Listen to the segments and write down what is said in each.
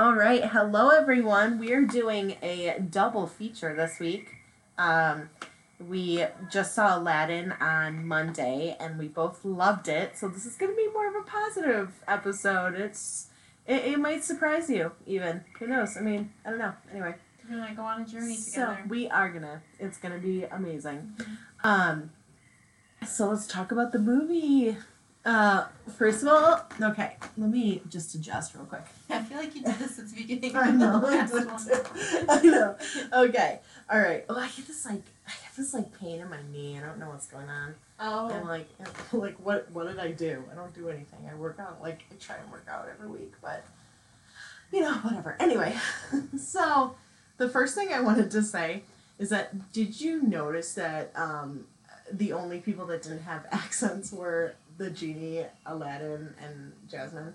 All right, hello everyone. We are doing a double feature this week. Um, we just saw Aladdin on Monday, and we both loved it. So this is going to be more of a positive episode. It's it, it might surprise you, even. Who knows? I mean, I don't know. Anyway, We're gonna go on a journey so together. we are gonna. It's gonna be amazing. Um, so let's talk about the movie. Uh, first of all, okay, let me just adjust real quick. I feel like you did this at the beginning. I know. The I last did one. too. I know. Okay. All right. Oh, I get this like I have this like pain in my knee. I don't know what's going on. Oh. like like what what did I do? I don't do anything. I work out like I try and work out every week, but you know whatever. Anyway, so the first thing I wanted to say is that did you notice that um, the only people that didn't have accents were the genie, Aladdin, and Jasmine.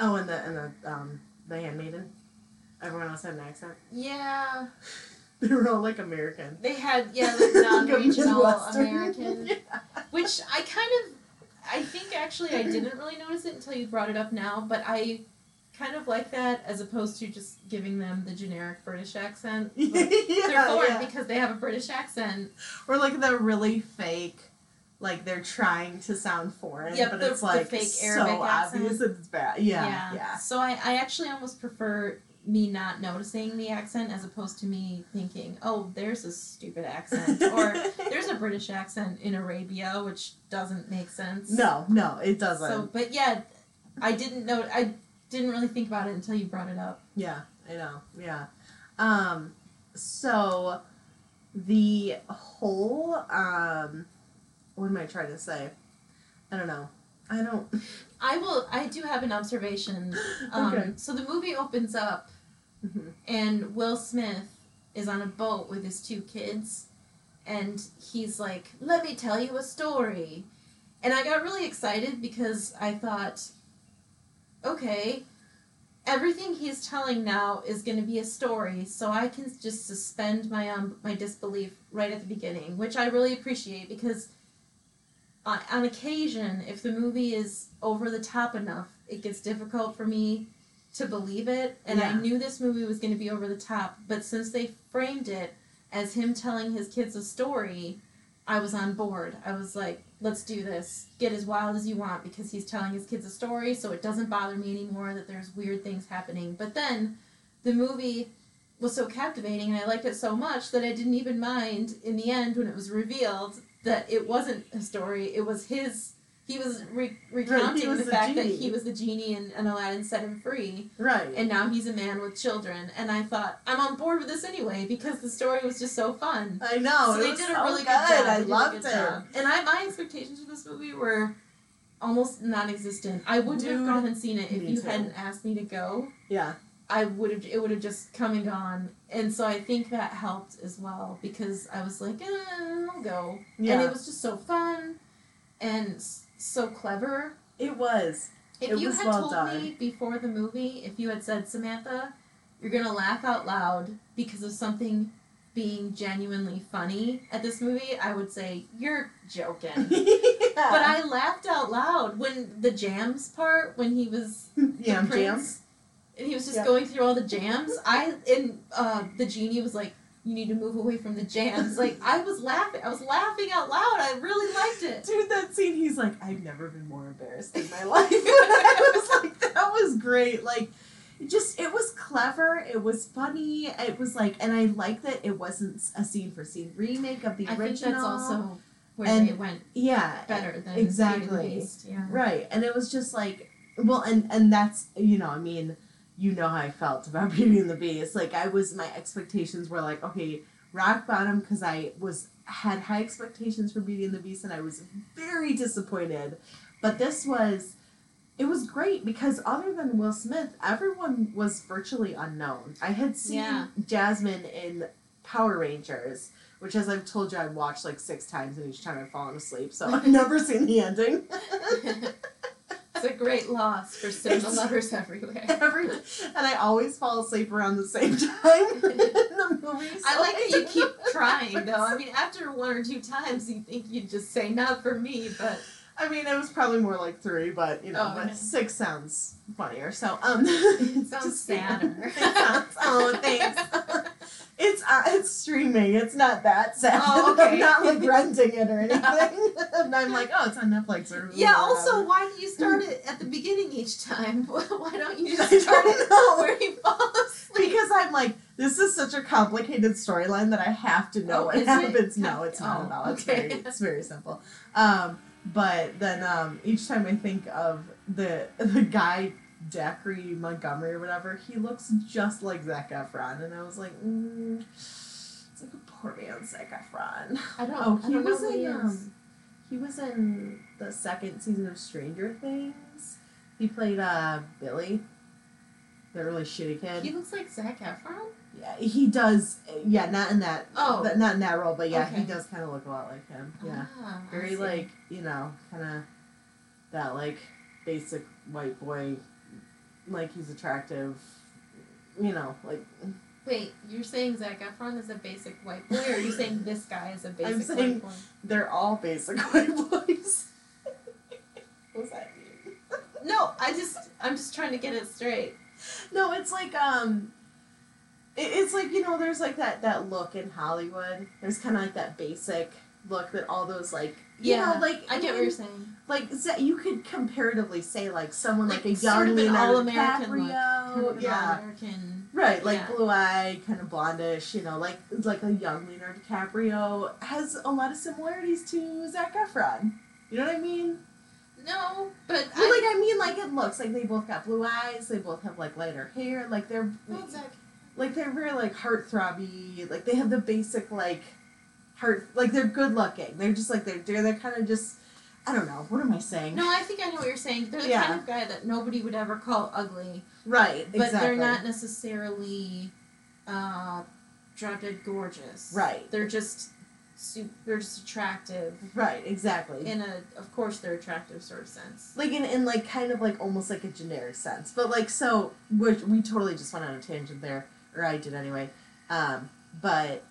Oh, and the and the um, the handmaiden. Everyone else had an accent. Yeah. They were all like American. They had yeah like non-regional. American, Yeah. which I kind of, I think actually I didn't really notice it until you brought it up now, but I kind of like that as opposed to just giving them the generic British accent. Like, yeah, they're foreign yeah. because they have a British accent. Or like the really fake, like they're trying to sound foreign, Yep, but the- it's like fake so Arabic obvious accent. that it's bad. Yeah, yeah. So I, I actually almost prefer me not noticing the accent as opposed to me thinking, oh, there's a stupid accent. or there's a British accent in Arabia, which doesn't make sense. no, no, it doesn't. So, but yeah, I didn't know. I didn't really think about it until you brought it up. yeah, I know. Yeah. Um. So, the whole um, what am I trying to say? I don't know. I don't. I will. I do have an observation. Um, Okay. So the movie opens up, Mhm. and Will Smith is on a boat with his two kids, and he's like, "Let me tell you a story," and I got really excited because I thought, okay, everything he's telling now is going to be a story, so I can just suspend my um my disbelief right at the beginning, which I really appreciate because. On, on occasion, if the movie is over the top enough, it gets difficult for me to believe it. And I knew this movie was going to be over the top, but since they framed it as him telling his kids a story, I was on board. I was like, let's do this. Get as wild as you want because he's telling his kids a story, so it doesn't bother me anymore that there's weird things happening. But then the movie was so captivating and I liked it so much that I didn't even mind in the end when it was revealed that it wasn't a story, it was his. He was re- recounting was the the fact that he was the genie and, and Aladdin set him free Right. and now he's a man with children. And I thought I'm on board with this anyway because the story was just so fun. I know. so it they was did a so really good, good. job. I a loved it. job. And I my expectations for this movie were almost non-existent. I wouldn't have gone and seen it if you too. hadn't asked me to go. Yeah. I would have it would have just come and gone. And so I think that helped as well because I was like, eh, I'll go. Yeah. And it was just so fun and so clever. it was. If It you was had well told done. me before the movie, if you had said, Samantha, you're gonna laugh out loud because of something being genuinely funny at this movie, I would say, You're joking. yeah. But I laughed out loud when the jams part, when he was the Yam prince, jams. And he was just Yeah. going through all the jams. I and uh, the genie was like, "You need to move away from the jams." Like I was laughing, I was laughing out loud. I really liked it. Dude, that scene, he's like, I've never been more embarrassed in my life. I was like, that was great. Like, it just, it was clever. It was funny. It was like, and I like that it wasn't a scene for scene remake of the I original. think that's also where And- they went yeah, better than exactly. Yeah. Right, and it was just like, well, and and that's you know, I mean, you know how I felt about Beauty and the Beast. Like, I was my expectations were like, okay, rock bottom because I was had high expectations for Beauty and the Beast, and I was very disappointed. But this was, it was great because other than Will Smith, everyone was virtually unknown. I had seen Yeah. Jasmine in Power Rangers. Which, as I've told you, I watched like six times, and each time I've fallen asleep. So I've never seen the ending. a great loss for cinema It's- lovers everywhere. Every and I always fall asleep around the same time in the movies. I like that you keep trying though. I mean, after one or two times, you think you'd just say not for me, but I mean, it was probably more like three, but you know, Oh, but okay. six sounds funnier. So, um, It sounds sadder. it sounds, oh, thanks. It's uh, it's streaming. It's not that sad. Oh, okay. I'm not like renting it or anything. and I'm like, oh, it's on Netflix or yeah. Or Also, why do you start it at the beginning each time? Why don't you just start it know. where he falls asleep? because I'm like, this is such a complicated storyline that I have to know Oh, what is it? happens. No, it's not Oh, at all. It's okay. very it's very simple. Um, but then um, each time I think of the the guy Dacre Montgomery or whatever, he looks just like Zac Efron, and I was like, mm, it's like a poor man Zac Efron. I don't. Oh, he don't was he in is. um, he was in the second season of Stranger Things. He played uh Billy, the really shitty kid. He looks like Zac Efron. Yeah, he does. Yeah, not in that. Oh. but not in that role, but yeah, he does kind of look a lot like him. Yeah, Ah, very like you know, kind of that like basic white boy, like he's attractive. You know, like Wait, you're saying Zac Efron is a basic white boy, or are you saying this guy is a basic I'm saying- white boy? they're all basic white boys. What's that mean? No, I just I'm just trying to get it straight. No, it's like um, it's like you know, there's like that that look in Hollywood. There's kind of like that basic look that all those like you Yeah, know like I get what you're saying. like you could comparatively say like someone like, Like a sort young of Leonardo all-American look. DiCaprio, of yeah, American. right, like yeah. blue eyed, kind of blondish, you know, like like a young Leonardo DiCaprio has a lot of similarities to Zac Efron. You know what I mean? No, but Well, I, like I mean, like it looks like they both got blue eyes. They both have like lighter hair. Like they're well. Like they're very like heartthrobby. Like they have the basic like heart. Like they're good looking. They're just like they're they're, they're kind of just. I don't know. What am I saying? No, I think I know what you're saying. They're the Yeah. kind of guy that nobody would ever call ugly, Right. but exactly. they're not necessarily uh, drop dead gorgeous. Right. They're just su- they're just attractive Right. Exactly. in a of course they're attractive sort of sense. like in, in like kind of like almost like a generic sense but like so which we totally just went on a tangent there or i did anyway um but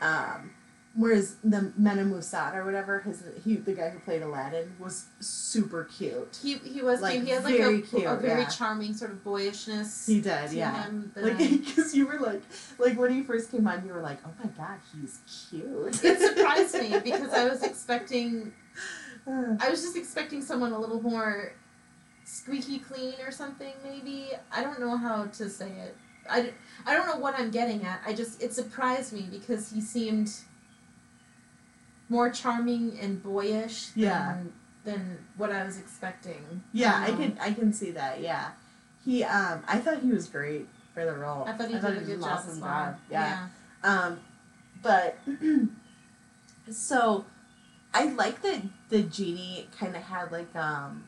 um whereas the Mena Massoud or whatever his he the guy who played aladdin was super cute He he was Like, cute. He had like very a, cute, a very yeah. charming sort of boyishness. he did yeah him like because you were like like when he first came on you were like oh my god he's cute it surprised me because I was expecting I was just expecting someone a little more squeaky clean or something maybe. I don't know how to say it. I, I don't know what I'm getting at. I just it surprised me because he seemed more charming and boyish Yeah. than than what I was expecting. yeah i Um, can i can see that yeah he um i thought he was great for the role I thought he did a was good job awesome as well. yeah Um, but so I like that the genie kind of had like um,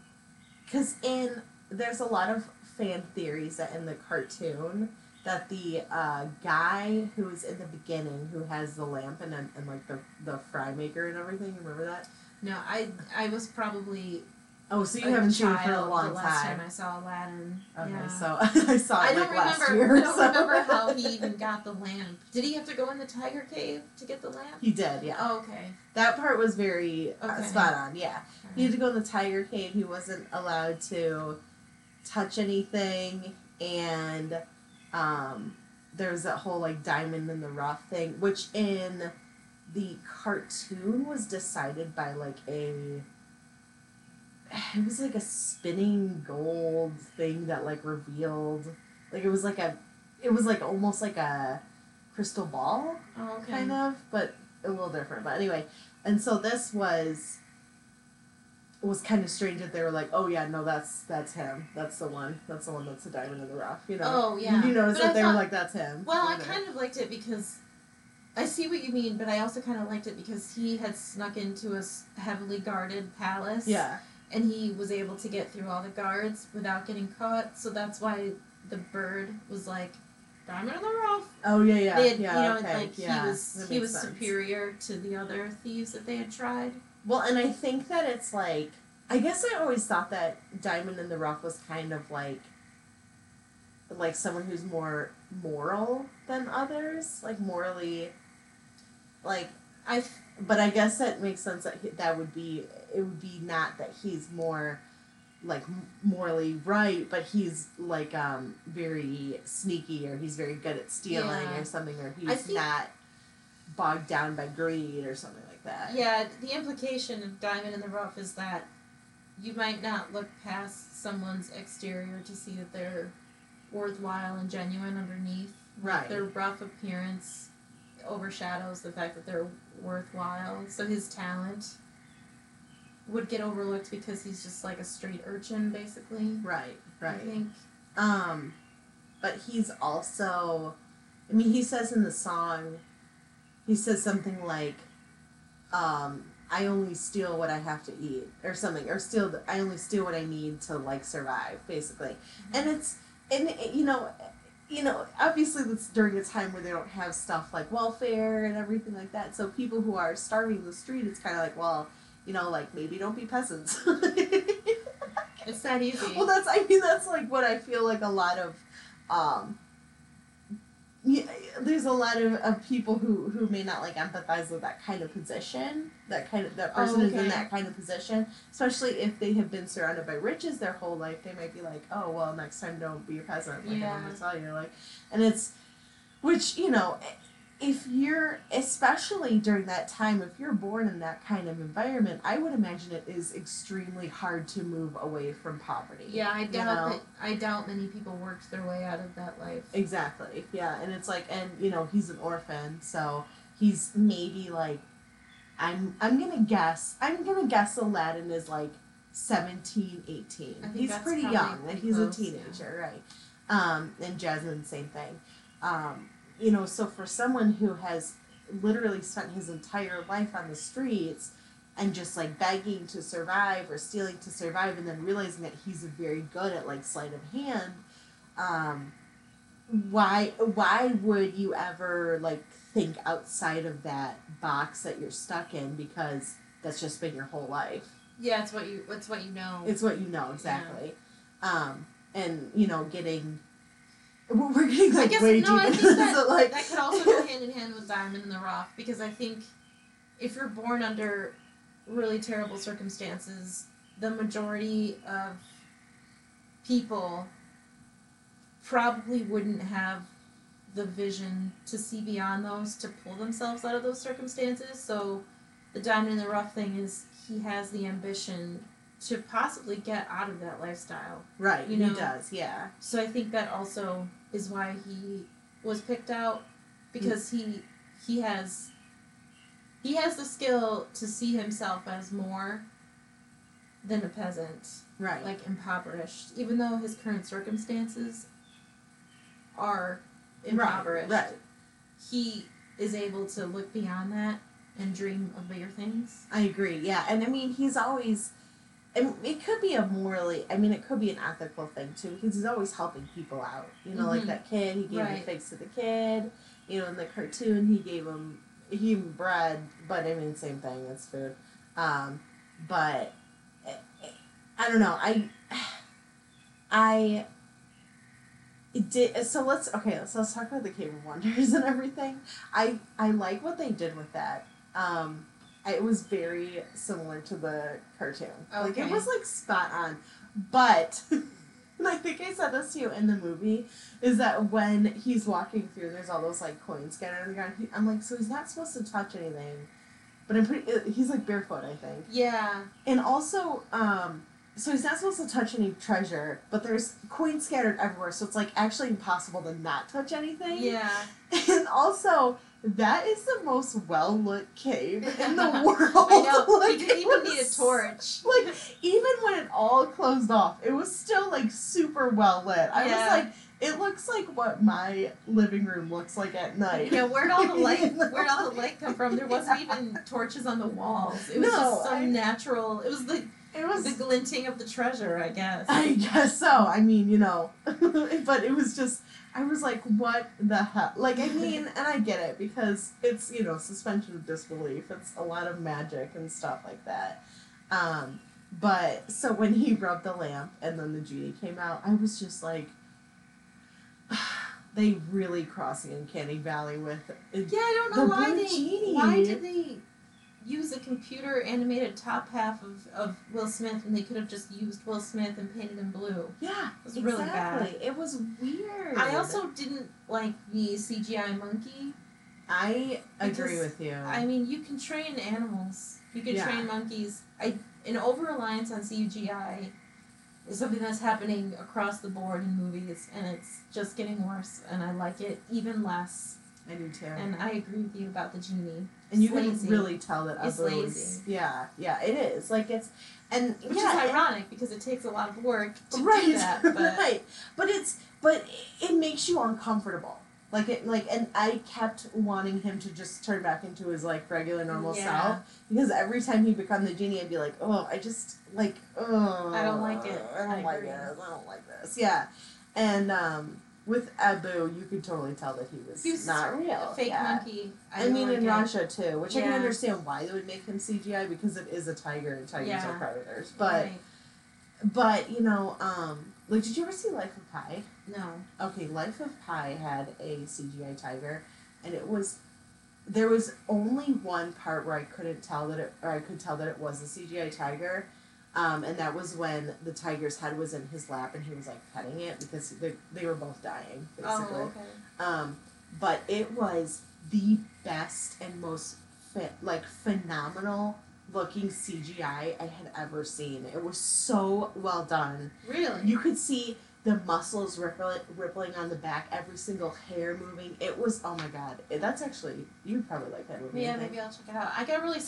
because in there's a lot of fan theories that in the cartoon that the uh, guy who's in the beginning who has the lamp and and, and like the the fry maker and everything you remember that No, I I was probably oh so you haven't seen it for a long the last time time I saw Aladdin. okay yeah. so I saw it I like don't last remember. year I don't so. remember how he even got the lamp. Did he have to go in the tiger cave to get the lamp? he did yeah Oh, okay. that part was very uh, spot on yeah He had to go in the tiger cave. He wasn't allowed to touch anything, and um, there was that whole like diamond in the rough thing, which in the cartoon was decided by like a. It was like a spinning gold thing that like revealed, like it was like a, it was like almost like a crystal ball Oh, okay. kind of, but a little different. But anyway, and so this was was kind of strange that they were like, oh yeah, no, that's that's him. That's the one. That's the one that's the diamond in the rough. You know. Oh yeah. You notice But that I they thought- were like, that's him. Well, I know. kind of liked it because I see what you mean, but I also kind of liked it because he had snuck into a heavily guarded palace. Yeah. And he was able to get through all the guards without getting caught, so that's why the bird was like, "Diamond in the rough." Oh yeah, yeah, had, yeah. you know, okay, like yeah, he was he was sense. superior to the other thieves that they had tried. Well, and I think that it's like I guess I always thought that diamond in the rough was kind of like like someone who's more moral than others, like morally, like I but I guess that makes sense that he, that would be it would be not that he's more like morally right, but he's like um very sneaky or he's very good at stealing Yeah. or something or he's think- not bogged down by greed or something that. Yeah, the implication of diamond in the rough is that you might not look past someone's exterior to see that they're worthwhile and genuine underneath. Right. Their rough appearance overshadows the fact that they're worthwhile. So his talent would get overlooked because he's just like a street urchin, basically. Right. Right. I think. Um, but he's also, I mean, he says in the song, he says something like, um, "I only steal what I have to eat," or something, or steal. The, I only steal what I need to like survive, basically. And it's, and it, you know, you know, obviously it's during a time where they don't have stuff like welfare and everything like that. So people who are starving the street, it's kind of like, well, you know, like maybe don't be peasants. It's that easy. Well, that's I mean that's like what I feel like a lot of, um, yeah, there's a lot of, of people who who may not like empathize with that kind of position. That kind of that Oh, person is in that kind of position, especially if they have been surrounded by riches their whole life. They might be like, oh well, next time don't be a peasant. Like Yeah. I'm gonna tell you, like, and it's, which you know. If you're, especially during that time, if you're born in that kind of environment, I would imagine it is extremely hard to move away from poverty. yeah, I you doubt know? that. I doubt many people worked their way out of that life. Exactly. Yeah, and it's like, and you know, he's an orphan, so he's maybe like, I'm, I'm gonna guess, I'm gonna guess Aladdin is like 17, 18. I think He's pretty young, and he's a close, yeah. teenager, right? Um, and Jasmine, same thing. Um, you know, so for someone who has literally spent his entire life on the streets and just like begging to survive or stealing to survive and then realizing that he's very good at like sleight of hand um why why would you ever like think outside of that box that you're stuck in because that's just been your whole life Yeah, it's what you. It's what you know. it's what you know exactly um and you know getting we're we're getting like I guess way no. deep I think that like that could also go hand in hand with diamond in the rough because I think if you're born under really terrible circumstances, the majority of people probably wouldn't have the vision to see beyond those to pull themselves out of those circumstances. So the diamond in the rough thing is he has the ambition to possibly get out of that lifestyle. right you he does yeah So I think that also is why he was picked out because he he has he has the skill to see himself as more than a peasant, right like impoverished, even though his current circumstances are impoverished. right, right. He is able to look beyond that and dream of bigger things. I agree. Yeah, and I mean, he's always. And it could be a morally. I mean, it could be an ethical thing too, because he's always helping people out. You know, like Mhm. that kid. He gave the Right. figs to the kid. You know, in the cartoon, he gave him he bread, but I mean, same thing. It's food. Um, but eh, eh, I don't know. I I it did so let's okay so let's talk about the cave of wonders and everything i i like what they did with that um it was very similar to the cartoon Okay. like it was like spot on but and i think i said this to you in the movie is that when he's walking through there's all those like coins scattered on the ground he, i'm like so he's not supposed to touch anything but i'm pretty uh, he's like barefoot i think Yeah, and also, um, so he's not supposed to touch any treasure, but there's coins scattered everywhere, so it's like actually impossible to not touch anything. yeah. And also, that is the most well lit cave in the world. I know. Like, he didn't even need a torch. Like even when it all closed off, it was still like super well lit. I Yeah. was like, it looks like what my living room looks like at night. Yeah, where'd all the light You where'd all the light come from? There wasn't even torches on the walls. It was No, just some I- natural it was the It was the glinting of the treasure, I guess. I guess so. I mean, you know, but it was just, I was like, what the hell? Like, I mean, and I get it because it's, you know, suspension of disbelief. It's a lot of magic and stuff like that. Um, but so when he rubbed the lamp and then the genie came out, I was just like, they really crossed the uncanny valley with. Yeah, I don't know The why they genie. why did they computer animated top half of, of Will Smith and they could have just used Will Smith and painted him blue. Yeah, It was really bad. exactly. It was weird. I also didn't like the CGI monkey. I agree Because with you. I mean, you can train animals. You can Yeah. train monkeys. I an over reliance on CGI is something that's happening across the board in movies, and it's just getting worse. And I like it even less. I do too. And I agree with you about the genie, And you can really tell that It's Abu lazy. Yeah, yeah, it is. Like it's and which yeah, is ironic because it takes a lot of work to right, do that. But right. But it's but it makes you uncomfortable. Like it like and I kept wanting him to just turn back into his like regular normal Yeah. self because every time he become the genie I'd be like, "Oh, I just like oh I don't like it. I don't I like agree. this. I don't like this." Yeah. And um with Abu, you could totally tell that he was, he was not real. fake yeah. monkey. I, I, mean, in it. Rajah too, which I can understand why they would make him CGI because it is a tiger and tigers Yeah. are predators. But Right. but you know, um, like, did you ever see Life of Pi? no, Okay, Life of Pi had a CGI tiger, and it was there was only one part where I couldn't tell that it, or I could tell that it was a CGI tiger. Um, and that was when the tiger's head was in his lap and he was like petting it because they, they were both dying basically. oh okay. Um, but it was the best and most fit, like phenomenal looking CGI I had ever seen. It was so well done. Really? You could see the muscles rippling, rippling on the back, every single hair moving. It was oh my god. That's actually you'd probably like that movie. Yeah, maybe I'll check it out. I got really.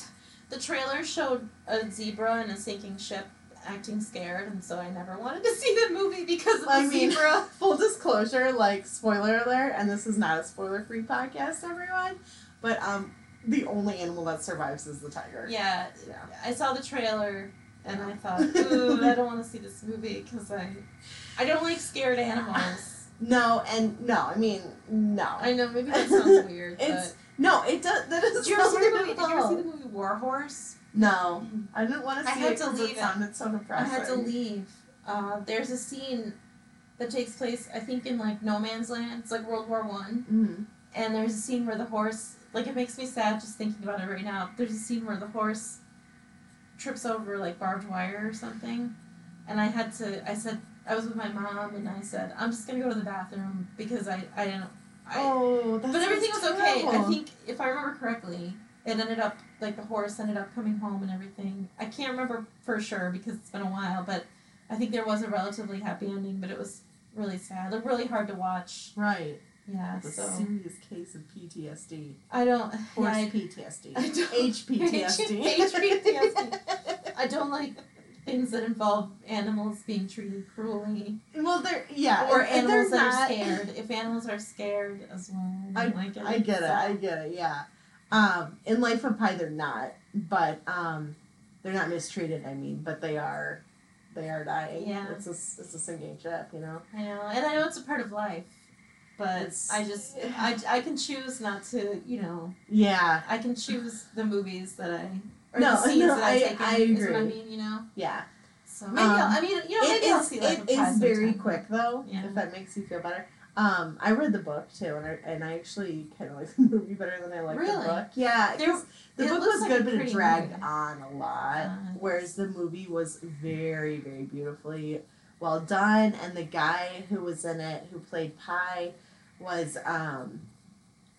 The trailer showed a zebra in a sinking ship acting scared, and so I never wanted to see the movie because of the I mean, zebra. full disclosure, like spoiler alert, and this is not a spoiler free podcast, everyone. But um, the only animal that survives is the tiger. Yeah, Yeah. I saw the trailer and I thought, ooh, I don't want to see this movie because I, I don't like scared animals. No, and no, I mean no. I know maybe that sounds weird, It's- but No, it does. That is did you ever see the movie? Did you ever see the movie War Horse? No, I didn't want to I see had it to because leave it it. sounded so I depressing. had to leave. Uh, there's a scene that takes place, I think, in like no man's land. It's like World War One. Mm. and there's a scene where the horse like it makes me sad just thinking about it right now there's a scene where the horse trips over like barbed wire or something and i had to i said i was with my mom and i said i'm just gonna go to the bathroom because i i didn't I, oh, that's but everything was okay i think if i remember correctly it ended up like the horse ended up coming home and everything i can't remember for sure because it's been a while but i think there was a relatively happy ending but it was really sad like really hard to watch right. yeah It's a so serious case of PTSD. i don't Horse yeah, I, PTSD. I don't- HPTSD. HPTSD. I don't like things that involve animals being treated cruelly well, they're yeah, or and- and they're animals that not- are scared. If animals are scared as well, I, like it. I get it. I get it. Yeah. Um, in Life of Pi, they're not, but um, they're not mistreated. I mean, but they are, they are dying. Yeah. It's a it's a sinking ship. You know. I know, and I know it's a part of life, but It's- I just I, I can choose not to. You know, Yeah. I can choose the movies that I or No, the scenes no, that I, I-. I Is what I agree. mean, you know. Yeah. So maybe Um, I'll, I mean, you know, It maybe I'll see It is very quick though. Yeah. If that makes you feel better. Um, I read the book too, and I and I actually kind of like the movie better than I like the book. Yeah, There- the book was like good, but it dragged movie. on a lot. Uh, whereas the movie was very, very beautifully well done, and the guy who was in it, who played Pi, was um,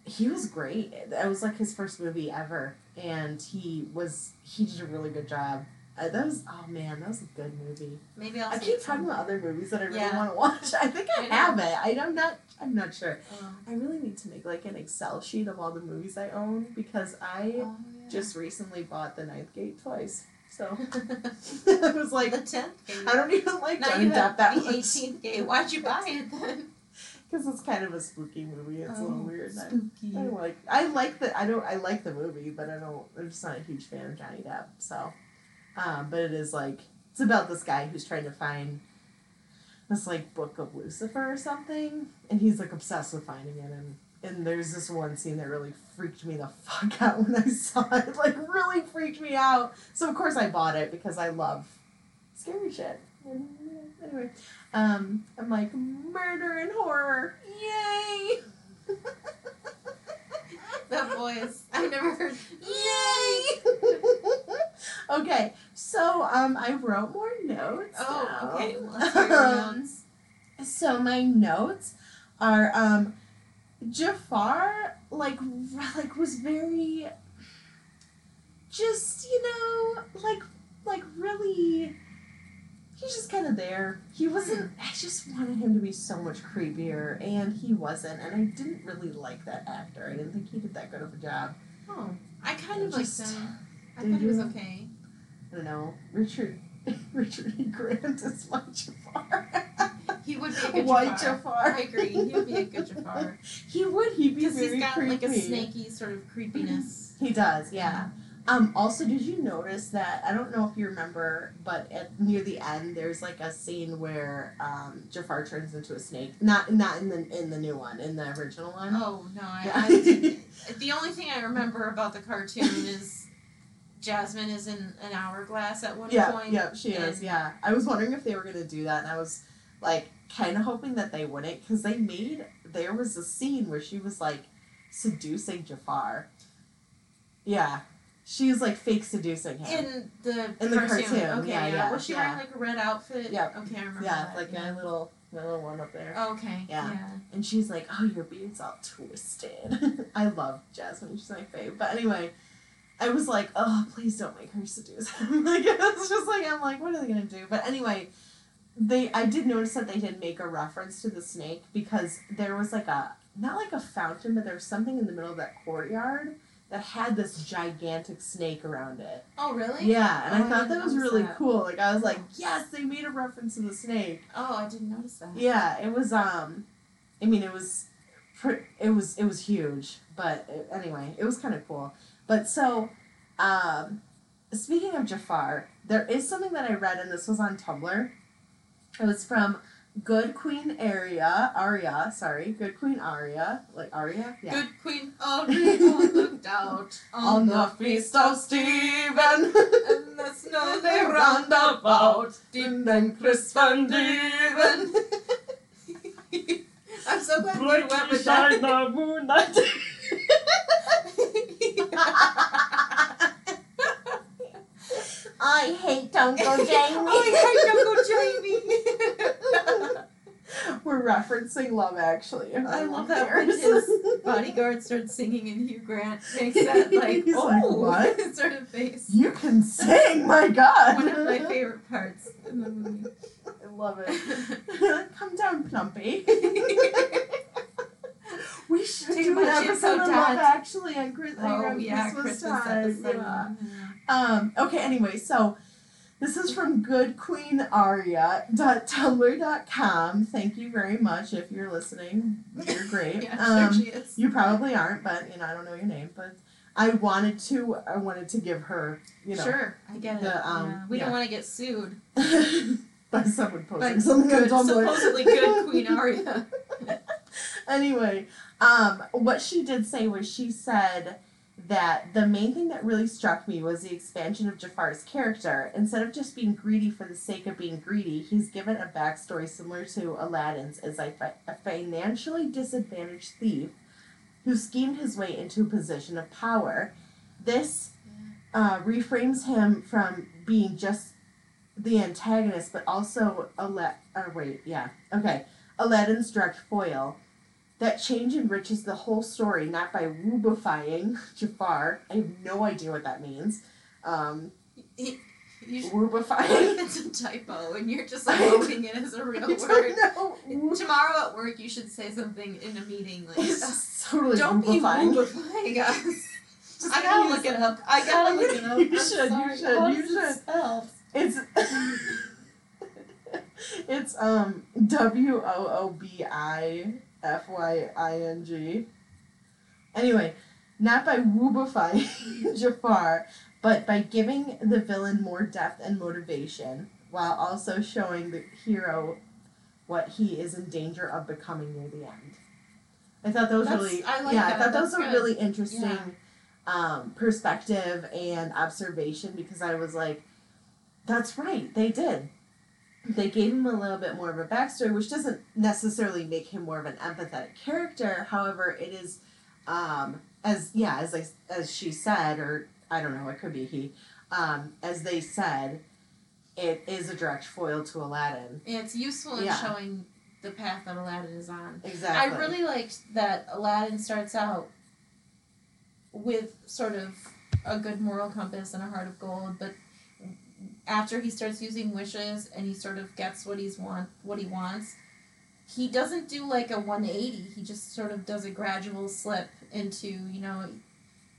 he was great. That was like his first movie ever, and he was he did a really good job. Uh, that was oh man, that was a good movie. maybe I'll. I keep talking about other movies that I really Yeah. want to watch. I think I I have it. I, I'm not. I'm not sure. Oh. I really need to make like an Excel sheet of all the movies I own because I Oh, yeah. just recently bought The Ninth Gate twice. So it was like, the tenth gate. I don't even like Johnny Depp that the eighteenth gate. Why'd you buy it then? Because it's kind of a spooky movie. It's a little Oh, weird. and I- Spooky. I like. I like the. I don't. I like the movie, but I don't. I'm just not a huge fan of Johnny Depp. So, um, but it is like it's about this guy who's trying to find this like book of Lucifer or something, and he's like obsessed with finding it. And and there's this one scene that really freaked me the fuck out when I saw it. Like really freaked me out. So of course I bought it because I love scary shit. Anyway, um, I'm like murder and horror. Yay! That voice. I never heard. Yay! okay, so um, I wrote more notes. Oh, down. okay. Well, notes. So my notes are um, Jafar like like was very just you know like like really he's just kind of there. He wasn't. I just wanted him to be so much creepier, and he wasn't. And I didn't really like that actor. I didn't think he did that good of a job. Oh, I kind of Just- liked him. Uh, I thought he was okay. I don't know. Richard Richard E. Grant is my Jafar. He would be a good White Jafar. Jafar. I agree. He would be a good Jafar. He would. He'd be Because very he's got creepy. like a snaky sort of creepiness. He does, yeah. Um, also, did you notice that? I don't know if you remember, but at near the end, there's like a scene where um, Jafar turns into a snake. Not not in the in the new one, in the original one. Oh no! I, I, the only thing I remember about the cartoon is Jasmine is in an hourglass at one yeah, point. yeah, she is. Yeah, I was wondering if they were gonna do that, and I was like kind of hoping that they wouldn't, because they made there was a scene where she was like seducing Jafar. Yeah, she was like fake seducing him. In the In the cartoon. cartoon, Okay, yeah, yeah. yeah, Was she yeah. wearing like a red outfit? Yeah. Okay, I remember yeah, that. like yeah. my little my little one up there. Okay. Yeah. Yeah. And she's like, "Oh, your beard's all twisted." I love Jasmine; she's my fave. But anyway, I was like, "Oh, please don't make her seduce him." like it's just like I'm like, what are they gonna do? But anyway, they I did notice that they did make a reference to the snake because there was like a not like a fountain, but there was something in the middle of that courtyard that had this gigantic snake around it. Oh really? Yeah, and Oh, I I thought didn't that was really that. cool. Like I was like, yes, they made a reference to the snake. Oh, I didn't notice that. Yeah, it was. Um, I mean, it was, it was it was huge. But it, anyway, it was kind of cool. But so, um, speaking of Jafar, there is something that I read, and this was on Tumblr. It was from Good Queen Aria, Aria, sorry, Good Queen Aria, like Aria, yeah. Good Queen Audrey looked out On the feast of Stephen, and the snow they round about. and then Chris Van Dieven. I'm so glad you went with that. the moonlight. I hate Uncle Jamie. I hate Uncle Jamie. We're referencing Love Actually. I love that when his bodyguard starts singing and Hugh Grant makes that like He's oh like, "What?" sort of face. You can sing, my God. One of my favorite parts in the movie. I love it. Come down, Plumpy. we should Too do an episode of Love Actually on, Chris- oh yeah, Christmas, Christmas time. episode. Yeah. Yeah. Um, okay, anyway, so this is from goodqueenaria.tumblr.com. Thank you very much if you're listening. You're great. Yeah, um, sure she is. You probably aren't, but you know, I don't know your name, but I wanted to I wanted to give her, you know, sure, I get it. um, yeah. We yeah. don't want to get sued. by someone posting By something good, on Tumblr. supposedly good Queen Aria. anyway, um, what she did say was she said that the main thing that really struck me was the expansion of Jafar's character. Instead of just being greedy for the sake of being greedy, he's given a backstory similar to Aladdin's as a, a financially disadvantaged thief who schemed his way into a position of power. This uh, reframes him from being just the antagonist, but also Ala- or wait, yeah, okay, Aladdin's direct foil. That change enriches the whole story, not by woobifying Jafar. I have no idea what that means. Um, You should, woobifying. it's a typo, and you're just like it as a real I word. don't know. Tomorrow at work, you should say something in a meeting like, totally "Don't be woobifying. woobifying us." Just I gotta look it up. I gotta look it up. You I'm should, you should, How you it should. spelled? It's it's um W O O B I F Y I N G. Anyway, not by woobifying Jafar, but by giving the villain more depth and motivation, while also showing the hero what he is in danger of becoming near the end. I thought that was That's- really I like yeah, I that. thought that was That's a really interesting Yeah. um, perspective and observation because I was like, that's right, they did. They gave him a little bit more of a backstory, which doesn't necessarily make him more of an empathetic character. However, it is, um, as yeah, as I, as she said, or I don't know, it could be he. um, as they said, it is a direct foil to Aladdin. Yeah, it's useful in Yeah. showing the path that Aladdin is on. Exactly. I really liked that Aladdin starts out with sort of a good moral compass and a heart of gold, but after he starts using wishes and he sort of gets what he's want what he wants, he doesn't do like a 180. He just sort of does a gradual slip into, you know,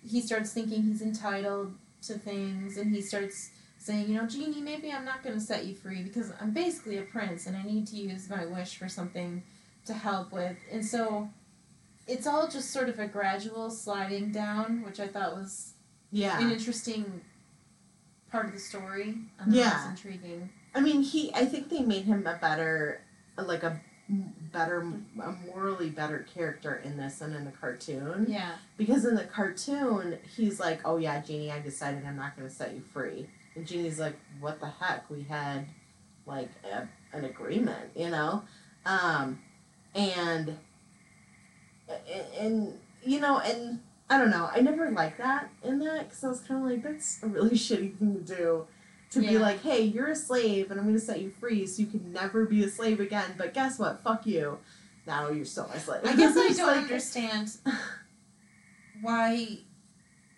he starts thinking he's entitled to things and he starts saying, you know, Genie, maybe I'm not going to set you free because I'm basically a prince and I need to use my wish for something to help with. And so it's all just sort of a gradual sliding down, which I thought was yeah. an interesting part of the story. Yeah. It's intriguing. I mean, he. I think they made him a better, like a better, a morally better character in this than in the cartoon. Yeah. Because in the cartoon, he's like, "Oh yeah, Genie, I decided I'm not going to set you free," and Genie's like, "What the heck? We had like a, an agreement, you know," um, and and you know, and I don't know. I never liked that in that because I was kind of like, that's a really shitty thing to do. To be like, hey, you're a slave, and I'm going to set you free, so you can never be a slave again. But guess what? Fuck you. Now you're still my slave. I guess I don't like- understand why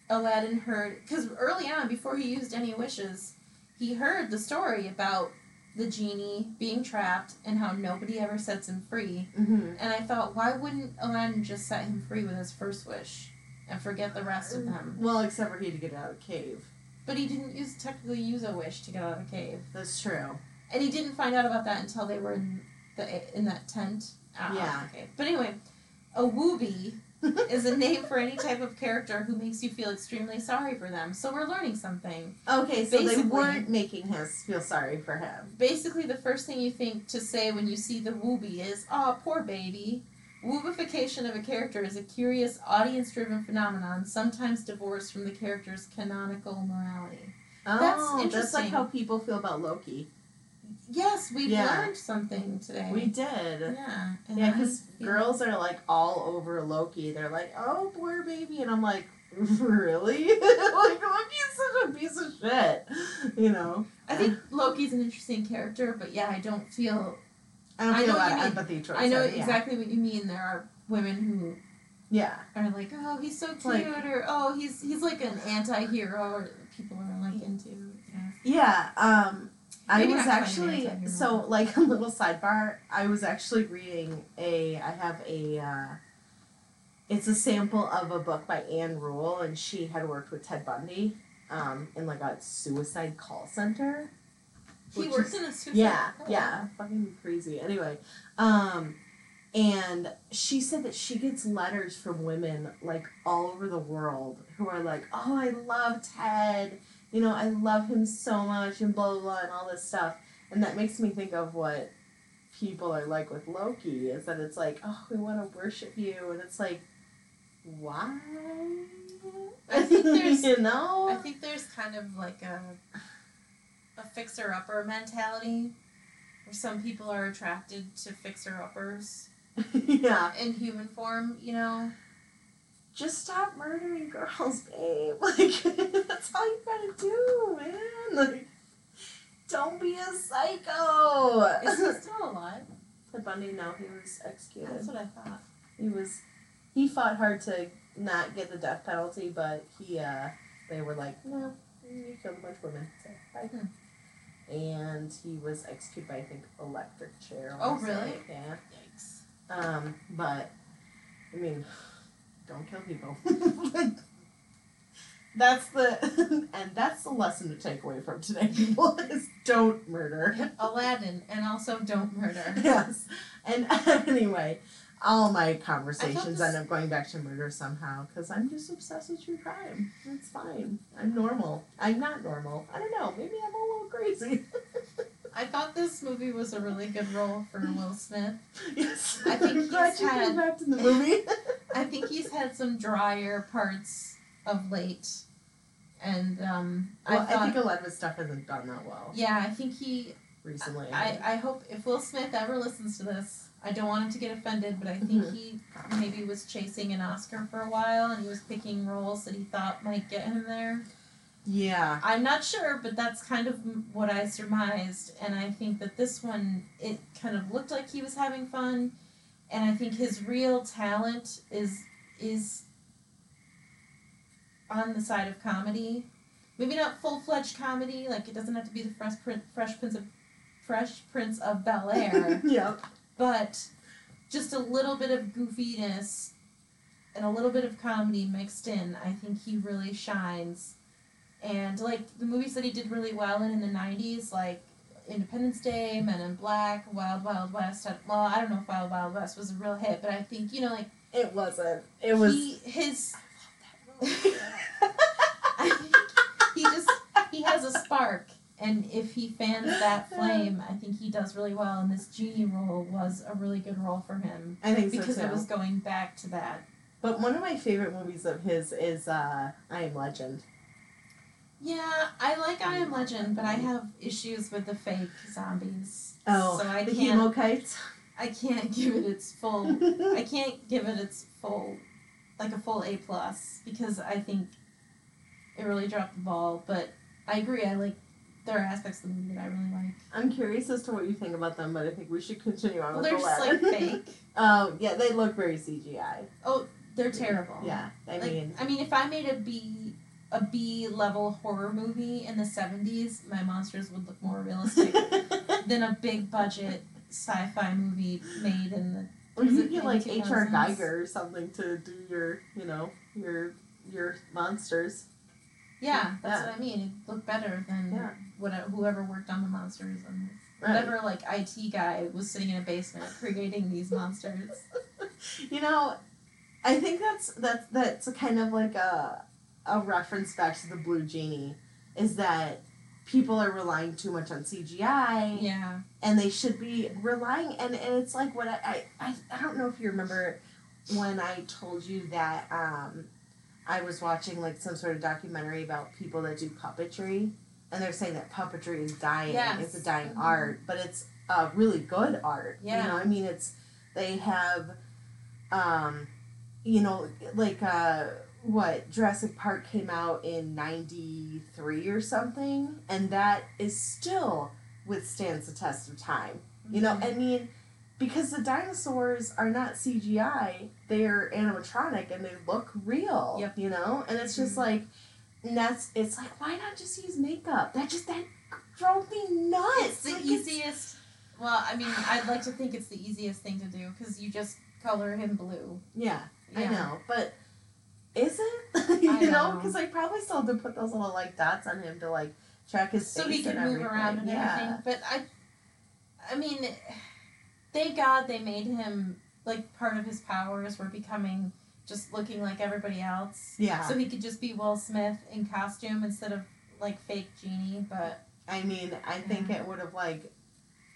Aladdin heard because early on, before he used any wishes, he heard the story about the genie being trapped and how nobody ever sets him free. Mhm. And I thought, why wouldn't Aladdin just set him free with his first wish and forget the rest of them? Well, except for he had to get out of the cave. But he didn't use technically use a wish to get out of the cave, That's true. and he didn't find out about that until they were in the in that tent. out Yeah. of the cave. But anyway, a wooby is a name for any type of character who makes you feel extremely sorry for them. So we're learning something. Okay, so they weren't making us feel sorry for him. Basically, the first thing you think to say when you see the wooby is, "Oh, poor baby." Woobification of a character is a curious, audience-driven phenomenon, sometimes divorced from the character's canonical morality. Oh, That's interesting. That's like how people feel about Loki. Yes, we Yeah. learned something today. We did. Yeah. and Yeah, because girls are like all over Loki. They're like, "Oh, poor baby," and I'm like, "Really? like Loki's such a piece of shit." You know. I think Loki's an interesting character, but yeah, I don't feel. I don't I feel know a lot what of you empathy towards I know him. Yeah. exactly what you mean. There are women who Yeah. are like, "Oh, he's so cute," Like- or "Oh, he's he's like an anti-hero," or people are like into. Yeah. Yeah. Um, I Maybe was not quite an actually anti-hero. so like a little sidebar. I was actually reading a. I have a. Uh, it's a sample of a book by Ann Rule, and she had worked with Ted Bundy, um, in like a suicide call center. He works is- in a suicide. Yeah, oh, yeah, fucking crazy. Anyway, um, and she said that she gets letters from women like all over the world who are like, "Oh, I love Ted. You know, I love him so much," and blah blah blah, and all this stuff. And that makes me think of what people are like with Loki is that it's like, "Oh, we want to worship you," and it's like, why? I think there's- you know. I think there's kind of like a a fixer upper mentality, where some people are attracted to fixer uppers yeah. in human form. You know. just stop murdering girls, babe. Like that's all you gotta do, man. Like don't be a psycho. Is he still alive? Ted Bundy, no, he was executed. That's what I thought. He was he fought hard to not get the death penalty, but he uh they were like, No, you killed a bunch of women. So bye. Hmm. And he was executed by I think electric chair. I Oh, wanna say. really? Yeah. Yikes. Um, but I mean, don't kill people. that's the and that's the lesson to take away from today, people is don't murder. Aladdin, and also don't murder. yes. And anyway, all my conversations this- end up going back to murder somehow because I'm just obsessed with true crime. That's fine. I'm normal. I'm not normal. I don't know. Maybe I'm a little crazy. I thought this movie was a really good role for Will Smith. yes. I think I'm glad he's you had- came back to the movie. I think he's had some drier parts of late, and um, well, I I, think a lot of his stuff hasn't done that well yeah, I think he. Recently. I, I hope if Will Smith ever listens to this, I don't want him to get offended, but I think Mhm. he maybe was chasing an Oscar for a while, and he was picking roles that he thought might get him there. Yeah. I'm not sure, but that's kind of what I surmised, and I think that this one it kind of looked like he was having fun, and I think his real talent is is on the side of comedy. Maybe not full fledged comedy, like it doesn't have to be the Fresh Prince, Fresh Prince of Fresh Prince of Bel Air, yep. but just a little bit of goofiness and a little bit of comedy mixed in. I think he really shines. And like the movies that he did really well in in the '90s, like Independence Day, Men in Black, Wild Wild West. Well, I don't know if Wild Wild West was a real hit, but I think you know, like It wasn't. It was. he his. I think he just he has a spark, and if he fans that flame, I think he does really well. And this genie role was a really good role for him I think because so too. it was going back to that. But one of my favorite movies of his is uh, I Am Legend. Yeah, I like I Am Legend, but I have issues with the fake zombies. Oh, so I the can't. Hemokites. I can't give it its full. I can't give it its full, like a full A plus because I think it really dropped the ball. But I agree. I like there are aspects of the movie that I really like. I'm curious as to what you think about them, but I think we should continue on Well, with they're just like Aladdin. fake. Oh yeah, they look very CGI. Oh, they're terrible. Yeah, I Like, mean, I mean, if I made a B a B level horror movie in the seventies, my monsters would look more realistic than a big budget sci-fi movie made in the or you get like H.R. Giger or something to do your, you know, your your monsters. Yeah, that's Yeah. what I mean. It looked better than Yeah. whatever whoever worked on the monsters and Right. whatever like IT guy was sitting in a basement creating these monsters. You know, I think that's that's that's kind of like a a reference back to the Blue Genie, is that people are relying too much on CGI. Yeah. and they should be relying and, and it's like what I, I, I I don't know if you remember when I told you that um I was watching like some sort of documentary about people that do puppetry and they're saying that puppetry is dying Yes. it's a dying Mhm. art but it's a really good art Yeah. you know I mean it's they have um you know like uh what Jurassic Park came out in 93 or something and that is still withstands the test of time. You know, Mhm. I mean, because the dinosaurs are not CGI, they're animatronic and they look real. Yep. You know? And it's just Mhm. like and that's it's like why not just use makeup? That just that drove me nuts. It's the Like, easiest. Well, I mean, I'd like to think it's the easiest thing to do because you just color him blue. yeah, I know. But is it? you I know, because I probably still have to put those little like dots on him to like track his so face he can move everything. around and yeah. everything. But I, I mean, thank God they made him like part of his powers were becoming just looking like everybody else, Yeah. so he could just be Will Smith in costume instead of like fake genie. But I mean, I think Yeah. it would have like,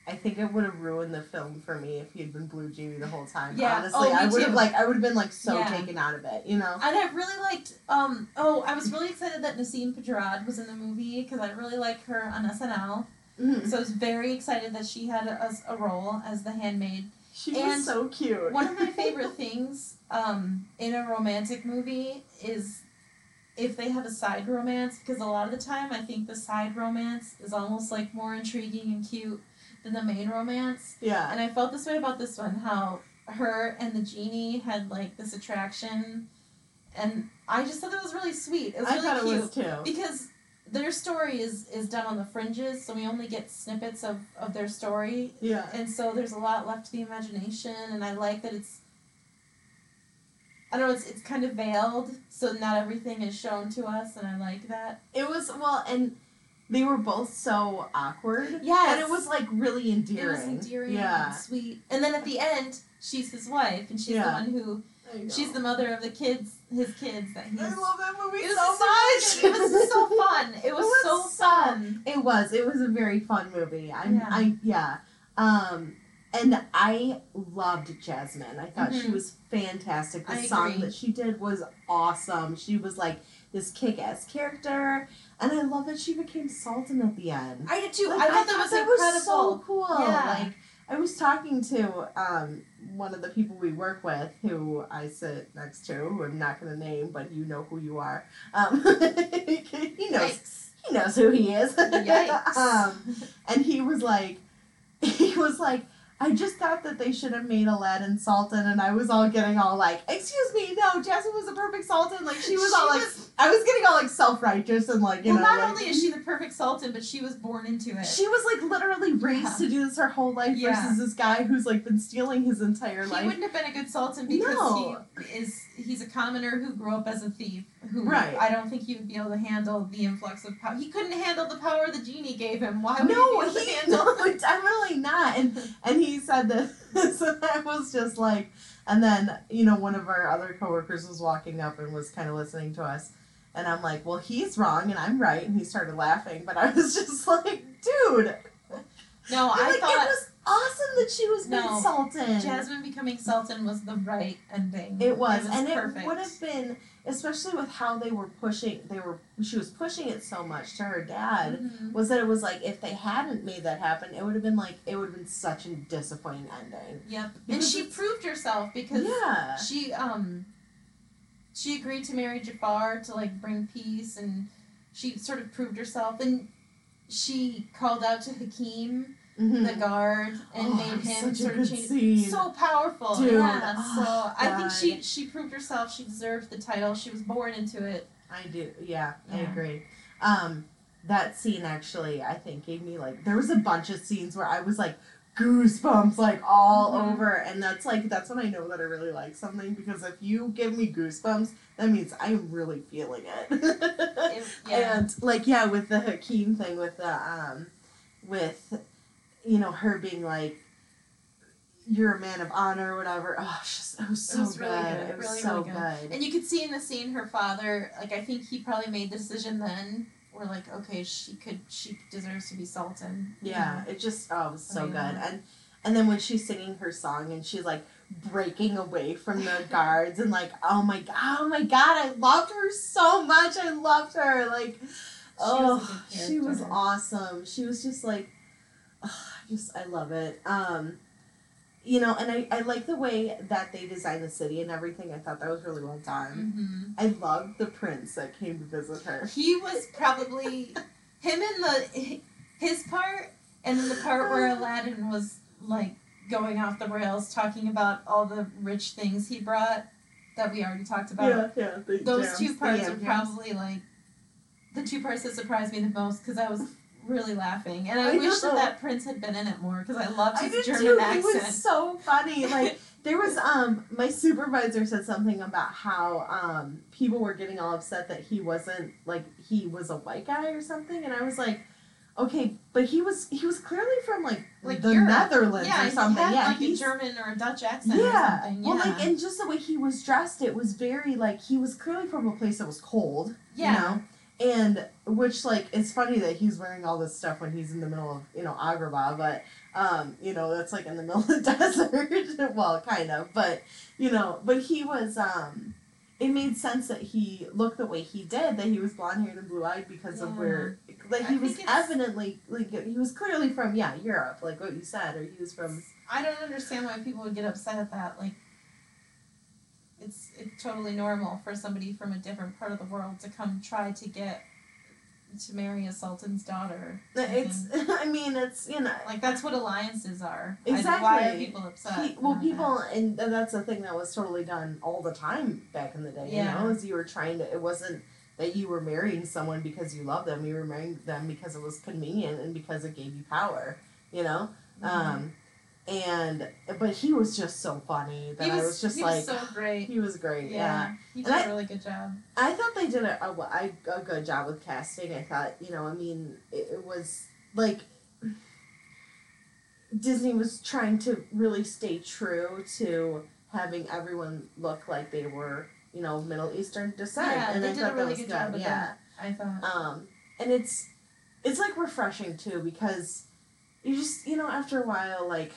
I think it would have ruined the film for me if he had been Blue Genie the whole time. Yeah. Honestly, Oh, I would have like, I would have been like so Yeah. taken out of it. You know. and I really liked. Um. Oh, I was really excited that Nasim Pedrad was in the movie because I really like her on SNL. Mhm. So I was very excited that she had a, a role as the handmaid. She And was so cute. One of my favorite things um, in a romantic movie is if they have a side romance, because a lot of the time I think the side romance is almost like more intriguing and cute than the main romance. yeah. And I felt this way about this one, how her and the genie had like this attraction, and I just thought that was really sweet. It was I really thought cute it was too. because their story is is done on the fringes, so we only get snippets of of their story Yeah. and so there's a lot left to the imagination and i like that it's i don't know it's, it's kind of veiled so not everything is shown to us and i like that It was well, and they were both so awkward. Yes. And it was like really endearing. it was endearing Yeah. and sweet and then at the end she's his wife and she's Yeah. the one who. She's the mother of the kids his kids that he's I love that movie it so much. it was so fun it was, was so fun It was. It was a very fun movie. I'm, Yeah. I yeah. Um, and I loved Jasmine. I thought she Mhm. was fantastic. The I song agree. that she did was awesome. She was like this kick-ass character, and I love that she became Sultan at the end. i did too Like, i thought that was that incredible was so cool. Yeah. Like I was talking to um, one of the people we work with who I sit next to, who I'm not going to name, but you know who you are. Um, he knows. Yikes. He knows who he is. Yikes. um, and he was like, he was like, I just thought that they should have made Aladdin Sultan, and I was all getting all like, excuse me, no, Jasmine was the perfect Sultan. Like she was She all like, I was getting all like self righteous and like you well, know. not like- only is she the perfect sultan, but she was born into it. She was like literally raised Yeah. to do this her whole life Yeah. versus this guy who's like been stealing his entire he life. He wouldn't have been a good sultan because No. he is he's a commoner who grew up as a thief. Who Right. I don't think he would be able to handle the influx of power. He couldn't handle the power the genie gave him. Why would No, he be able to he handle? no, definitely not. And and he said this, and I was just like, and then you know one of our other coworkers was walking up and was kind of listening to us, and I'm like, well, he's wrong and I'm right, and he started laughing, but I was just like, dude, No, I like, thought it was awesome that she was No, Sultan. Jasmine becoming sultan was the right ending. It was, it was and perfect. it would have been, especially with how they were pushing. They were she was pushing it so much to her dad. Mhm. Was that it was like if they hadn't made that happen, it would have been like it would have been such a disappointing ending. Yep, and she proved herself because Yeah, she um she agreed to marry Jafar to like bring peace and she sort of proved herself and she called out to Hakim, Mhm. the guard, and Oh, made him sort of change scene. so powerful. Dude, Yeah. oh, so I think she she proved herself, she deserved the title, she was born into it. I do. Yeah, I agree. Um, that scene actually, I think, gave me like there was a bunch of scenes where I was like goosebumps like all Mhm. over, and that's like that's when I know that I really like something because if you give me goosebumps, that means I'm really feeling it. It- yeah. And like yeah, with the Hakim thing, with the um, with you know her being like. You're a man of honor, or whatever. Oh, just, it was so was good. really good, It was really, so really good. And you could see in the scene her father, like I think he probably made the decision then. We're like, okay, she could, she deserves to be sultan. you Yeah, it just oh, it was so Oh, good. yeah. And and then when she's singing her song and she's like breaking away from the guards and like oh my god, oh my god, I loved her so much. I loved her. Like oh, was she was oh, awesome. She was just like oh, I just I love it. Um you know, and I, I like the way that they designed the city and everything. I thought that was really well done. hmm I loved the prince that came to visit her. He was probably him in the his part, and then the part where Aladdin was like going off the rails, talking about all the rich things he brought that we already talked about. Yeah, yeah. Those jams, two parts are probably like the two parts that surprised me the most because I was really laughing, and I, I wish that know. that prince had been in it more because I loved I his did German too. accent. He was so funny. Like there was um my supervisor said something about how um people were getting all upset that he wasn't like he was a white guy or something and I was like okay but he was he was clearly from like, Like the Europe. Netherlands yeah, or something he had yeah like a he's German or a Dutch accent or yeah well like and just the way he was dressed it was very like he was clearly from a place that was cold yeah. you know and which like it's funny that he's wearing all this stuff when he's in the middle of you know Agrabah, but um you know that's like in the middle of the desert. well, kind of, but you know, but he was um. It made sense that he looked the way he did, that he was blonde haired and blue eyed because of where, like I he was evidently like he was clearly from yeah Europe, like what you said, or he was from I don't understand why people would get upset at that. Like, it's it's totally normal for somebody from a different part of the world to come try to get to marry a sultan's daughter. It's. I mean, it's you know like that's what alliances are. I- why are Exactly. people upset? Pe- well, people, and that's a thing that was totally done all the time back in the day. Yeah. You know, is you were trying to. It wasn't that you were marrying someone because you love them. You were marrying them because it was convenient and because it gave you power. You know, that? um, and but he was just so funny that was, I was just he like, was so great. he was great. Yeah. Yeah, he did And a I- really good job. I thought they did a, a, a good job with casting. I thought, you know, I mean, it, it was like Disney was trying to really stay true to having everyone look like they were, you know, Middle Eastern descent. Yeah, and they I did thought a really that was good job yeah. that. I thought. Um, and it's it's like refreshing too because you just you know after a while like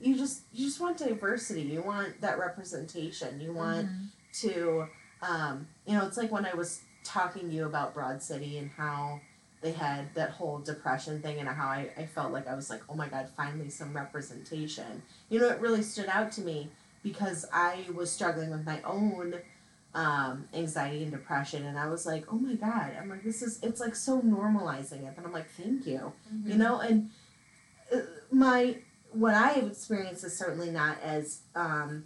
you just you just want diversity. You want that representation. You want Mhm. to um, you know it's like when i was talking to you about broad city and how they had that whole depression thing and how I, I felt like I was like, oh my god, finally some representation. You know, it really stood out to me because I was struggling with my own um, anxiety and depression and I was like, oh my god, I'm like, this is, it's like so normalizing it. And I'm like, thank you. You know, and my, what I have experienced is certainly not as, um,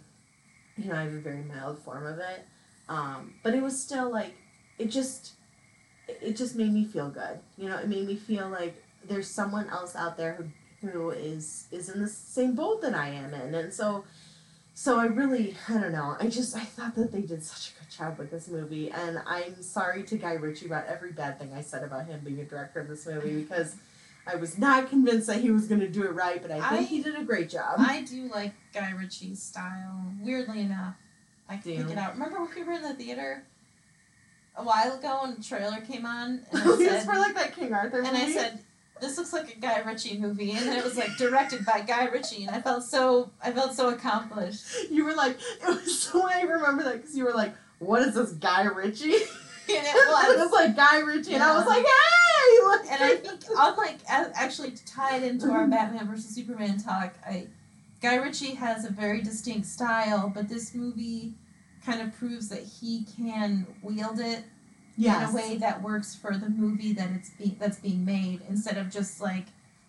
you know, I have a very mild form of it. Um, but it was still like, it just, it just made me feel good. You know, it made me feel like there's someone else out there who, who is, is in the same boat that I am in. And so, so I really, I don't know. I just, I thought that they did such a good job with this movie, and I'm sorry to Guy Ritchie about every bad thing I said about him being a director of this movie because I was not convinced that he was going to do it right, but I think I- he did a great job. I do like Guy Ritchie's style. Weirdly enough, I can pick it out. Remember when we were in the theater a while ago and the trailer came on, and I it was said, for like that King Arthur movie. and. I said, "This looks like a Guy Ritchie movie," and then it was like directed by Guy Ritchie, and I felt so, I felt so accomplished. you were like, it was so. I remember that because you were like, "What is this Guy Ritchie?" And it it was. was like Guy Ritchie, and I was like, "Hey!" Like, and I think unlike a- actually to tie it into our Batman versus Superman talk, I Guy Ritchie has a very distinct style, but this movie kind of proves that he can wield it yes. in a way that works for the movie that it's be- that's being made instead of just like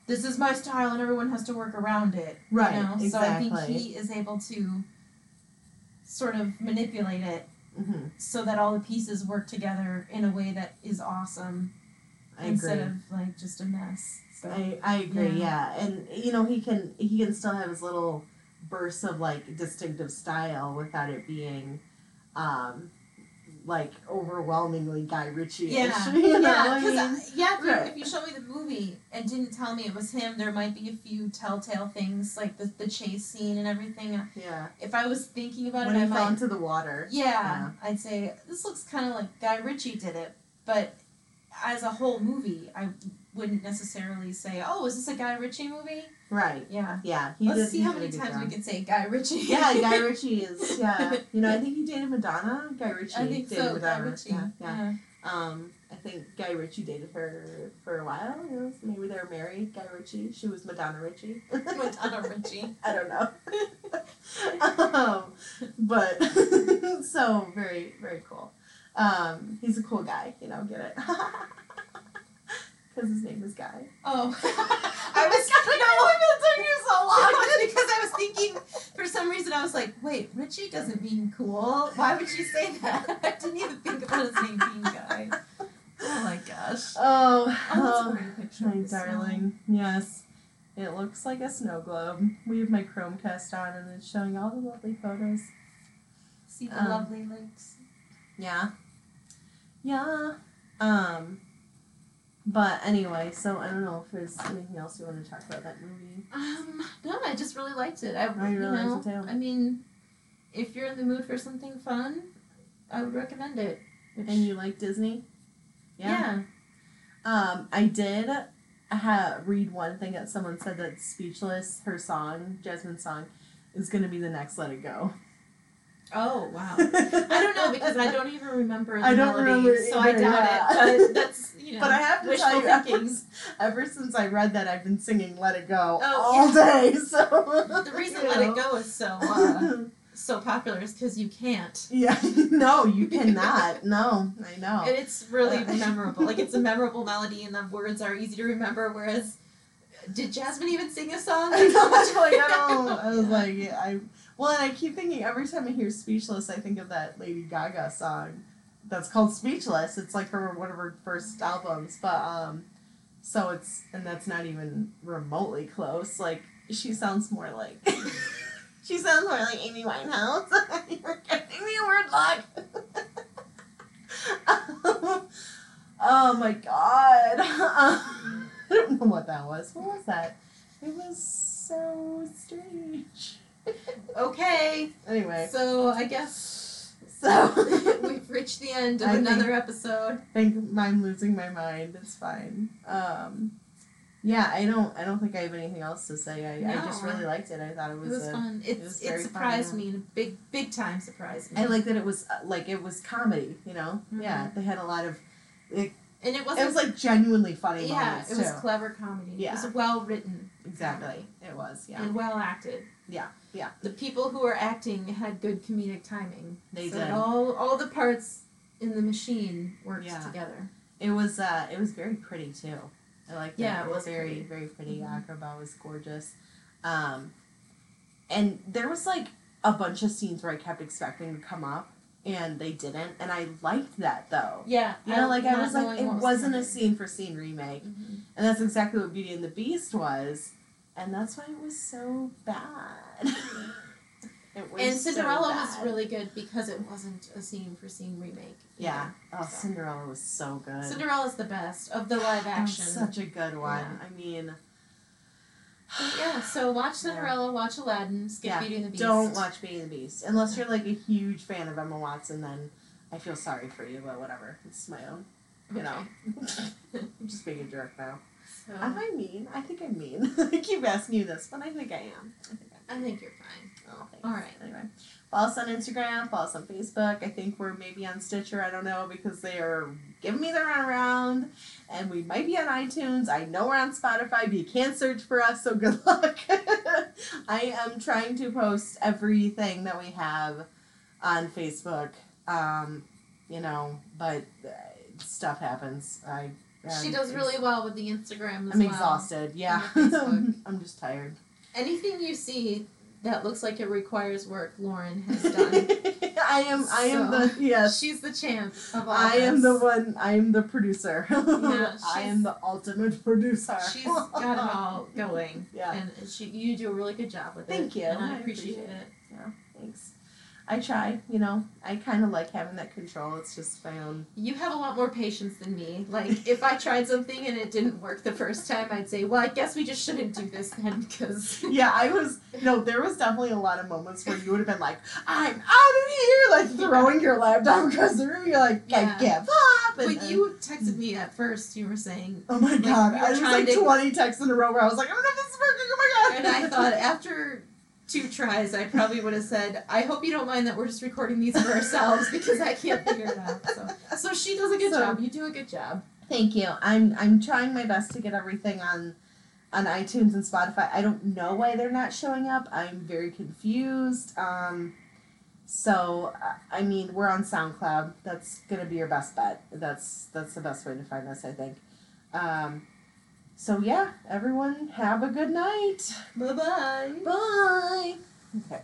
this is my style and everyone has to work around it. Right, You know? So I think he is able to sort of manipulate it hmm so that all the pieces work together in a way that is awesome I instead agree. of like just a mess. So I, I agree, yeah. And you know, he can he can still have his little bursts of like distinctive style without it being um like overwhelmingly Guy Ritchie yeah, you know? yeah, I because mean, yeah, if you, right. if you show me the movie and didn't tell me it was him, there might be a few telltale things like the the chase scene and everything. yeah. If I was thinking about When it, I fell might into the water. Yeah, Yeah. I'd say this looks kind of like Guy Ritchie did it, but as a whole movie, I wouldn't necessarily say, "Oh, is this a Guy Ritchie movie?" Right. Yeah. Yeah. He Let's see how many times job. we can say Guy Ritchie. Yeah, Guy Ritchie is yeah. You know, I think he dated Madonna. Guy Ritchie I think dated so. Guy Madonna. Ritchie. Yeah, yeah. Um, I think Guy Ritchie dated her for a while. You know, maybe they were married. Guy Ritchie. She was Madonna Ritchie. Madonna Ritchie. I don't know. um, but so very very cool. Um, he's a cool guy. You know, get it? Because his name is Guy. Oh, I was if it took you so long. because I was thinking for some reason I was like, wait, Richie doesn't mean cool. Why would you say that? I didn't even think about his name being Guy. Oh my gosh. Oh, Oh, oh, a pretty picture. my the snow. darling. Yes. It looks like a snow globe. We have my Chromecast on and it's showing all the lovely photos. See the Um, lovely lakes. Yeah. Yeah. Um but anyway, so I don't know if there's anything else you want to talk about that movie. Um, no, I just really liked it. I, I you really know, liked it too. I mean, if you're in the mood for something fun, I would recommend it. Which- And you like Disney? yeah. Um, I did ha- read one thing that someone said that Speechless, her song, Jasmine's song, is going to be the next Let It Go. Oh wow. I don't know because I don't even remember the I don't melody, remember so I doubt yeah. it. But that's you know. But I have to wishful tell you, ever, thinking. ever since I read that, I've been singing "Let It Go" Oh, all day. So The reason you Let know. It Go is so uh, so popular is because you can't. yeah, no, you cannot. No, I know. And it's really Uh, memorable. Like it's a memorable melody, and the words are easy to remember. Whereas, did Jasmine even sing a song? I know, I don't. I was Yeah. like, I. Well, and I keep thinking every time I hear "Speechless," I think of that Lady Gaga song that's called "Speechless." It's like her one of her first albums, but um, so it's and that's not even remotely close. Like she sounds more like. She sounds more like Amy Winehouse. You're giving me a weird luck. oh my god. I don't know what that was. What was that? It was so strange. Okay, Anyway, so I guess so we've reached the end of I think- another episode. I think I'm losing my mind. It's fine. Um, yeah, I don't. I don't think I have anything else to say. I, I just really liked it. I thought it It was. was a, fun. It, was it, very fun, surprised me in a big, big time surprised me. I like that it was uh, like it was comedy. You know. Mhm. Yeah, they had a lot of. It, and it It wasn't. was like genuinely funny yeah, it was too. clever comedy. It Yeah. was well written. Exactly. It was. Yeah. And well acted. Yeah, yeah. The people who were acting had good comedic timing. They so did. all all the parts in the machine worked Yeah. together. It was. uh It was very pretty too. I liked Yeah, it. it was very, pretty. very pretty. Mhm. Agrabah was gorgeous. Um, and there was like a bunch of scenes where I kept expecting to come up, and they didn't, and I liked that though. Yeah. You know, like I was like, it was wasn't a scene for scene remake, Mhm. and that's exactly what Beauty and the Beast was, and that's why it was so bad. it was And so Cinderella was really good because it wasn't a scene for scene remake. yeah. Oh, So. Cinderella was so good. Cinderella's the best of the live action. such a good one. Yeah. I mean, But yeah, so watch Cinderella, watch Aladdin, skip Yeah, Beauty and the Beast. don't watch Beauty and the Beast unless you're like a huge fan of Emma Watson. Then I feel sorry for you, but whatever. It's my own. You know, I'm just being a jerk now. So, Am I mean? I think I'm mean. I keep asking you this, but I think I am. I think I think you're fine. Oh, thanks. All right. Anyway, follow us on Instagram. Follow us on Facebook. I think we're maybe on Stitcher. I don't know because they are giving me the runaround, and we might be on iTunes. I know we're on Spotify, but you can't search for us. So good luck. I am trying to post everything that we have on Facebook. Um, you know, but uh, stuff happens. I. She does really well with the Instagram as I'm well. exhausted. Yeah, And the Facebook. I'm just tired. Anything you see that looks like it requires work, Lauren has done. I am. I am So, the yes. She's the champ of all I am the this. one. I am the producer. Yeah, I am the ultimate producer. She's got it all going. Yeah. And she, you do a really good job with it. Thank you. And I, I appreciate, appreciate it. Yeah, thanks. I try. You know, I kind of like having that control. It's just my own. You have a lot more patience than me. Like, if I tried something and it didn't work the first time, I'd say, well, I guess we just shouldn't do this then, because. Yeah, I was. No, there was definitely a lot of moments where you would have been like, "I'm out of here!" Like throwing your laptop across the room. You're like, Yeah. "I give up." And When then- you texted me at first, you were saying, Oh my god! I was like to- twenty texts in a row where I was like, "I don't know if this is working." Oh my god! and I thought after two tries, I probably would have said, I hope you don't mind that we're just recording these for ourselves because I can't figure it out. So, so she does a good So- job. You do a good job. Thank you. I'm I'm trying my best to get everything on on iTunes and Spotify. I don't know why they're not showing up. I'm very confused. Um, so I- I mean, we're on SoundCloud. That's gonna be your best bet. That's that's the best way to find us, I think. Um, so yeah, everyone have a good night. Bye bye. Bye. Okay.